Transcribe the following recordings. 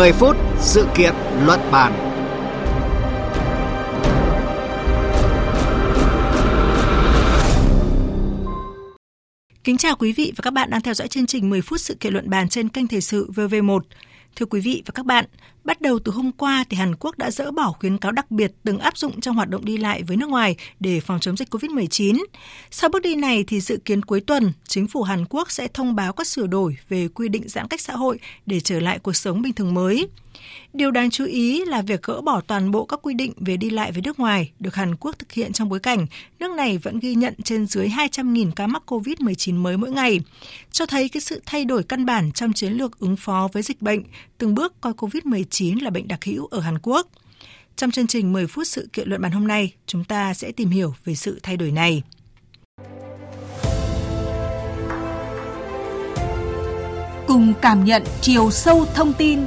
10 phút sự kiện luận bàn. Kính chào quý vị và các bạn đang theo dõi chương trình 10 phút sự kiện luận bàn trên kênh Thời sự VV1. Thưa quý vị và các bạn, bắt đầu từ hôm qua thì Hàn Quốc đã dỡ bỏ khuyến cáo đặc biệt từng áp dụng trong hoạt động đi lại với nước ngoài để phòng chống dịch COVID-19. Sau bước đi này thì dự kiến cuối tuần, chính phủ Hàn Quốc sẽ thông báo các sửa đổi về quy định giãn cách xã hội để trở lại cuộc sống bình thường mới. Điều đáng chú ý là việc gỡ bỏ toàn bộ các quy định về đi lại với nước ngoài được Hàn Quốc thực hiện trong bối cảnh nước này vẫn ghi nhận trên dưới 200.000 ca mắc COVID-19 mới mỗi ngày, cho thấy cái sự thay đổi căn bản trong chiến lược ứng phó với dịch bệnh, từng bước coi COVID-19 là bệnh đặc hữu ở Hàn Quốc. Trong chương trình 10 phút sự kiện luận bàn hôm nay, chúng ta sẽ tìm hiểu về sự thay đổi này. Cùng cảm nhận chiều sâu thông tin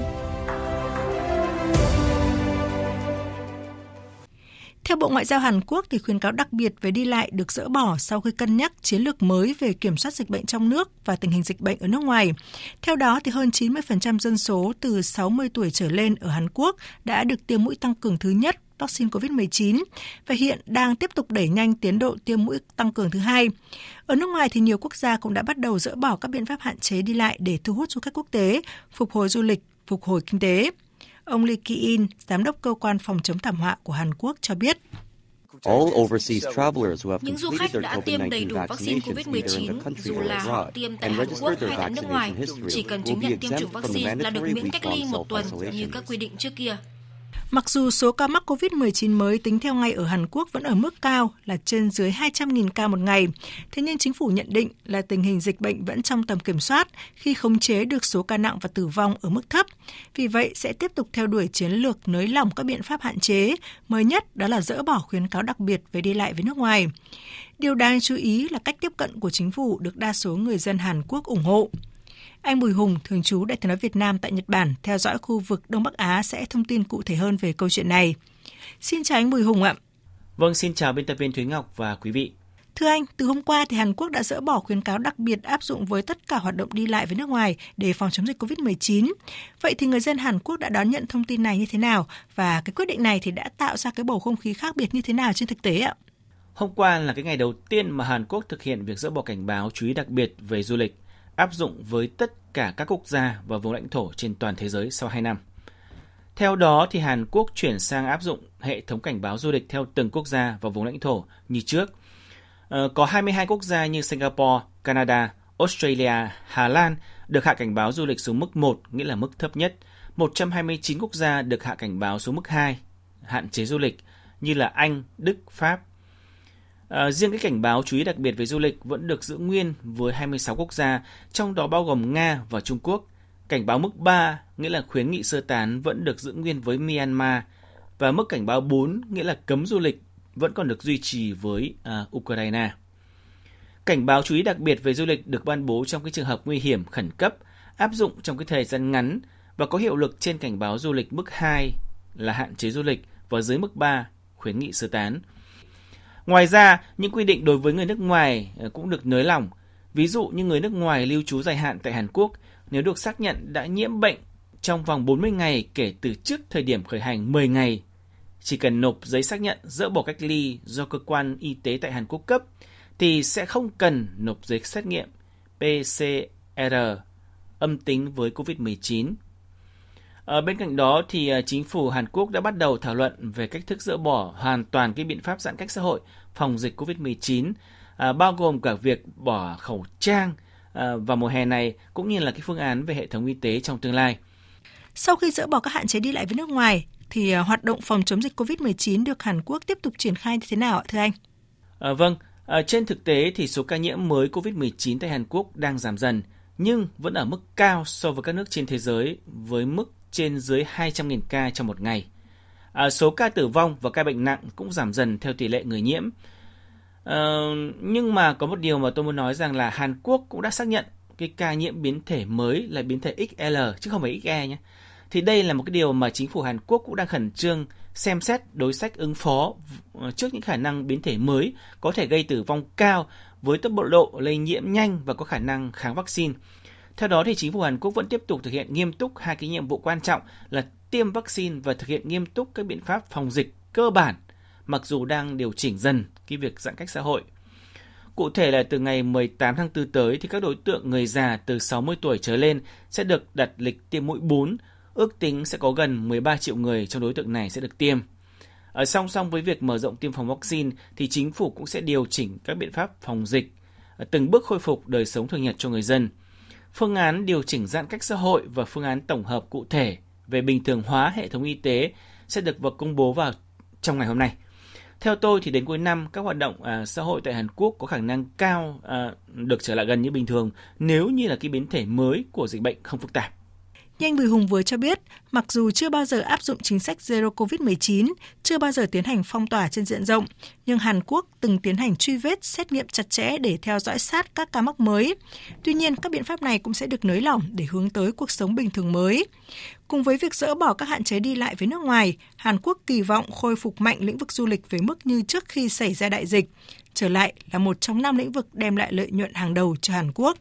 Theo Bộ Ngoại giao Hàn Quốc, thì khuyến cáo đặc biệt về đi lại được dỡ bỏ sau khi cân nhắc chiến lược mới về kiểm soát dịch bệnh trong nước và tình hình dịch bệnh ở nước ngoài. Theo đó, thì hơn 90% dân số từ 60 tuổi trở lên ở Hàn Quốc đã được tiêm mũi tăng cường thứ nhất vaccine COVID-19 và hiện đang tiếp tục đẩy nhanh tiến độ tiêm mũi tăng cường thứ hai. Ở nước ngoài thì nhiều quốc gia cũng đã bắt đầu dỡ bỏ các biện pháp hạn chế đi lại để thu hút du khách quốc tế, phục hồi du lịch, phục hồi kinh tế. Ông Lee Ki-in, giám đốc cơ quan phòng chống thảm họa của Hàn Quốc cho biết. Những du khách đã tiêm đầy đủ vaccine COVID-19, dù là họ tiêm tại Hàn Quốc hay tại nước ngoài, chỉ cần chứng nhận tiêm chủng vaccine là được miễn cách ly một tuần như các quy định trước kia. Mặc dù số ca mắc COVID-19 mới tính theo ngày ở Hàn Quốc vẫn ở mức cao là trên dưới 200.000 ca một ngày, thế nhưng chính phủ nhận định là tình hình dịch bệnh vẫn trong tầm kiểm soát khi khống chế được số ca nặng và tử vong ở mức thấp. Vì vậy sẽ tiếp tục theo đuổi chiến lược nới lỏng các biện pháp hạn chế, mới nhất đó là dỡ bỏ khuyến cáo đặc biệt về đi lại với nước ngoài. Điều đáng chú ý là cách tiếp cận của chính phủ được đa số người dân Hàn Quốc ủng hộ. Anh Bùi Hùng, thường trú Đại tiếng nói Việt Nam tại Nhật Bản, theo dõi khu vực Đông Bắc Á sẽ thông tin cụ thể hơn về câu chuyện này. Xin chào anh Bùi Hùng ạ. Vâng, xin chào biên tập viên Thúy Ngọc và quý vị. Thưa anh, từ hôm qua thì Hàn Quốc đã dỡ bỏ khuyến cáo đặc biệt áp dụng với tất cả hoạt động đi lại với nước ngoài để phòng chống dịch COVID-19. Vậy thì người dân Hàn Quốc đã đón nhận thông tin này như thế nào và cái quyết định này thì đã tạo ra cái bầu không khí khác biệt như thế nào trên thực tế ạ? Hôm qua là cái ngày đầu tiên mà Hàn Quốc thực hiện việc dỡ bỏ cảnh báo chú ý đặc biệt về du lịch áp dụng với tất cả các quốc gia và vùng lãnh thổ trên toàn thế giới sau 2 năm. Theo đó, thì Hàn Quốc chuyển sang áp dụng hệ thống cảnh báo du lịch theo từng quốc gia và vùng lãnh thổ như trước. Ờ, có 22 quốc gia như Singapore, Canada, Australia, Hà Lan được hạ cảnh báo du lịch xuống mức 1, nghĩa là mức thấp nhất. 129 quốc gia được hạ cảnh báo xuống mức 2, hạn chế du lịch, như là Anh, Đức, Pháp, À, riêng cái cảnh báo chú ý đặc biệt về du lịch vẫn được giữ nguyên với 26 quốc gia, trong đó bao gồm Nga và Trung Quốc. Cảnh báo mức 3, nghĩa là khuyến nghị sơ tán vẫn được giữ nguyên với Myanmar và mức cảnh báo 4, nghĩa là cấm du lịch vẫn còn được duy trì với à, Ukraine. Cảnh báo chú ý đặc biệt về du lịch được ban bố trong cái trường hợp nguy hiểm khẩn cấp, áp dụng trong cái thời gian ngắn và có hiệu lực trên cảnh báo du lịch mức 2 là hạn chế du lịch và dưới mức 3 khuyến nghị sơ tán. Ngoài ra, những quy định đối với người nước ngoài ờ, cũng được nới lỏng. Ví dụ như người nước ngoài lưu trú dài hạn tại Hàn Quốc nếu được xác nhận đã nhiễm bệnh trong vòng 40 ngày kể từ trước thời điểm khởi hành 10 ngày, chỉ cần nộp giấy xác nhận dỡ bỏ cách ly do cơ quan y tế tại Hàn Quốc cấp thì sẽ không cần nộp giấy xét nghiệm PCR âm tính với COVID-19 ở bên cạnh đó thì à, chính phủ Hàn Quốc đã bắt đầu thảo luận về cách thức dỡ bỏ hoàn toàn cái biện pháp giãn cách xã hội phòng dịch COVID-19 à, bao gồm cả việc bỏ khẩu trang à, vào mùa hè này cũng như là cái phương án về hệ thống y tế trong tương lai. Sau khi dỡ bỏ các hạn chế đi lại với nước ngoài thì à, hoạt động phòng chống dịch COVID-19 được Hàn Quốc tiếp tục triển khai như thế nào ạ thưa anh? À, vâng, à, trên thực tế thì số ca nhiễm mới COVID-19 tại Hàn Quốc đang giảm dần nhưng vẫn ở mức cao so với các nước trên thế giới với mức trên dưới 200.000 ca trong một ngày. À, số ca tử vong và ca bệnh nặng cũng giảm dần theo tỷ lệ người nhiễm. À, nhưng mà có một điều mà tôi muốn nói rằng là Hàn Quốc cũng đã xác nhận cái ca nhiễm biến thể mới là biến thể XL chứ không phải XE nhé. Thì đây là một cái điều mà chính phủ Hàn Quốc cũng đang khẩn trương xem xét đối sách ứng phó trước những khả năng biến thể mới có thể gây tử vong cao với tốc độ lây nhiễm nhanh và có khả năng kháng vaccine. Theo đó thì chính phủ Hàn Quốc vẫn tiếp tục thực hiện nghiêm túc hai cái nhiệm vụ quan trọng là tiêm vaccine và thực hiện nghiêm túc các biện pháp phòng dịch cơ bản mặc dù đang điều chỉnh dần cái việc giãn cách xã hội. Cụ thể là từ ngày 18 tháng 4 tới thì các đối tượng người già từ 60 tuổi trở lên sẽ được đặt lịch tiêm mũi 4, ước tính sẽ có gần 13 triệu người trong đối tượng này sẽ được tiêm. Ở song song với việc mở rộng tiêm phòng vaccine thì chính phủ cũng sẽ điều chỉnh các biện pháp phòng dịch, từng bước khôi phục đời sống thường nhật cho người dân. Phương án điều chỉnh giãn cách xã hội và phương án tổng hợp cụ thể về bình thường hóa hệ thống y tế sẽ được vừa công bố vào trong ngày hôm nay. Theo tôi thì đến cuối năm các hoạt động à, xã hội tại Hàn Quốc có khả năng cao à, được trở lại gần như bình thường nếu như là cái biến thể mới của dịch bệnh không phức tạp. Như anh Bùi Hùng vừa cho biết, mặc dù chưa bao giờ áp dụng chính sách Zero COVID-19, chưa bao giờ tiến hành phong tỏa trên diện rộng, nhưng Hàn Quốc từng tiến hành truy vết, xét nghiệm chặt chẽ để theo dõi sát các ca mắc mới. Tuy nhiên, các biện pháp này cũng sẽ được nới lỏng để hướng tới cuộc sống bình thường mới. Cùng với việc dỡ bỏ các hạn chế đi lại với nước ngoài, Hàn Quốc kỳ vọng khôi phục mạnh lĩnh vực du lịch với mức như trước khi xảy ra đại dịch, trở lại là một trong năm lĩnh vực đem lại lợi nhuận hàng đầu cho Hàn Quốc.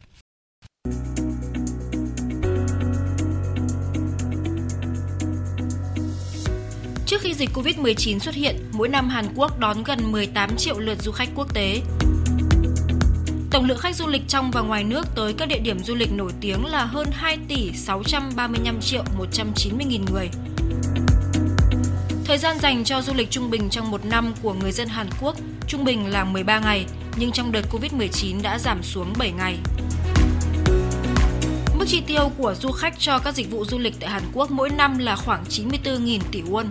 Trước khi dịch Covid-19 xuất hiện, mỗi năm Hàn Quốc đón gần 18 triệu lượt du khách quốc tế. Tổng lượng khách du lịch trong và ngoài nước tới các địa điểm du lịch nổi tiếng là hơn 2 tỷ 635 triệu 190 nghìn người. Thời gian dành cho du lịch trung bình trong một năm của người dân Hàn Quốc trung bình là 13 ngày, nhưng trong đợt Covid-19 đã giảm xuống 7 ngày. Mức chi tiêu của du khách cho các dịch vụ du lịch tại Hàn Quốc mỗi năm là khoảng 94.000 tỷ won,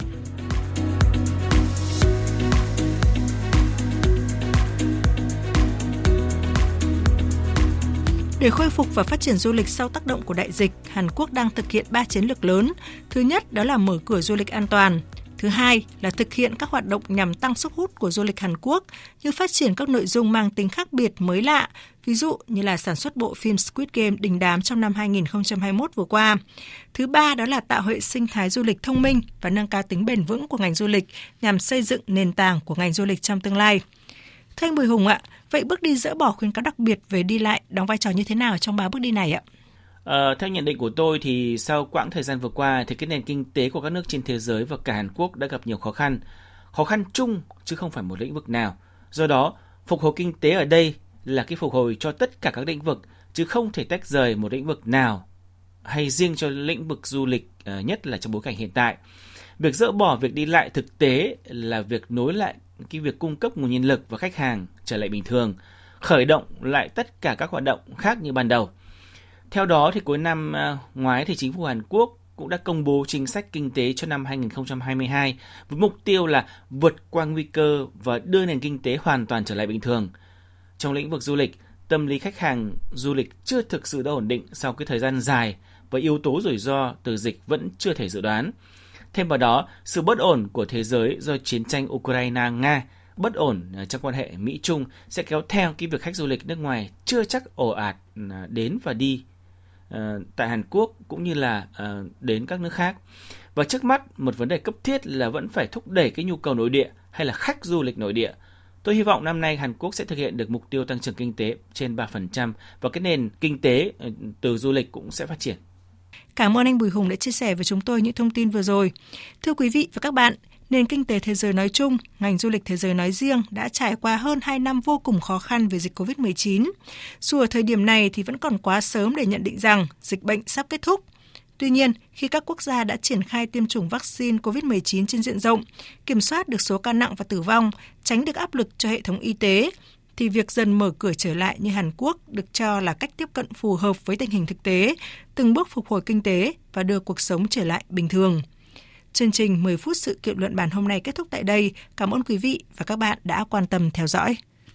Để khôi phục và phát triển du lịch sau tác động của đại dịch, Hàn Quốc đang thực hiện ba chiến lược lớn. Thứ nhất đó là mở cửa du lịch an toàn. Thứ hai là thực hiện các hoạt động nhằm tăng sức hút của du lịch Hàn Quốc như phát triển các nội dung mang tính khác biệt mới lạ, ví dụ như là sản xuất bộ phim Squid Game đình đám trong năm 2021 vừa qua. Thứ ba đó là tạo hệ sinh thái du lịch thông minh và nâng cao tính bền vững của ngành du lịch nhằm xây dựng nền tảng của ngành du lịch trong tương lai thanh Bùi Hùng ạ, vậy bước đi dỡ bỏ khuyến cáo đặc biệt về đi lại đóng vai trò như thế nào trong ba bước đi này ạ? À, theo nhận định của tôi thì sau quãng thời gian vừa qua thì cái nền kinh tế của các nước trên thế giới và cả Hàn Quốc đã gặp nhiều khó khăn. Khó khăn chung chứ không phải một lĩnh vực nào. Do đó, phục hồi kinh tế ở đây là cái phục hồi cho tất cả các lĩnh vực chứ không thể tách rời một lĩnh vực nào hay riêng cho lĩnh vực du lịch ờ, nhất là trong bối cảnh hiện tại. Việc dỡ bỏ việc đi lại thực tế là việc nối lại cái việc cung cấp nguồn nhân lực và khách hàng trở lại bình thường, khởi động lại tất cả các hoạt động khác như ban đầu. Theo đó thì cuối năm à, ngoái thì chính phủ Hàn Quốc cũng đã công bố chính sách kinh tế cho năm 2022 với mục tiêu là vượt qua nguy cơ và đưa nền kinh tế hoàn toàn trở lại bình thường. Trong lĩnh vực du lịch, tâm lý khách hàng du lịch chưa thực sự đã ổn định sau cái thời gian dài và yếu tố rủi ro từ dịch vẫn chưa thể dự đoán. Thêm vào đó, sự bất ổn của thế giới do chiến tranh Ukraine-Nga, bất ổn à, trong quan hệ Mỹ-Trung sẽ kéo theo cái việc khách du lịch nước ngoài chưa chắc ồ ạt à, đến và đi à, tại Hàn Quốc cũng như là đến các nước khác. Và trước mắt, một vấn đề cấp thiết là vẫn phải thúc đẩy cái nhu cầu nội địa hay là khách du lịch nội địa. Tôi hy vọng năm nay Hàn Quốc sẽ thực hiện được mục tiêu tăng trưởng kinh tế trên 3% và cái nền kinh tế từ du lịch cũng sẽ phát triển. Cảm ơn anh Bùi Hùng đã chia sẻ với chúng tôi những thông tin vừa rồi. Thưa quý vị và các bạn, nền kinh tế thế giới nói chung, ngành du lịch thế giới nói riêng đã trải qua hơn 2 năm vô cùng khó khăn về dịch COVID-19. Dù ở thời điểm này thì vẫn còn quá sớm để nhận định rằng dịch bệnh sắp kết thúc. Tuy nhiên, khi các quốc gia đã triển khai tiêm chủng vaccine COVID-19 trên diện rộng, kiểm soát được số ca nặng và tử vong, tránh được áp lực cho hệ thống y tế, thì việc dần mở cửa trở lại như Hàn Quốc được cho là cách tiếp cận phù hợp với tình hình thực tế, từng bước phục hồi kinh tế và đưa cuộc sống trở lại bình thường. Chương trình 10 phút sự kiện luận bàn hôm nay kết thúc tại đây. Cảm ơn quý vị và các bạn đã quan tâm theo dõi.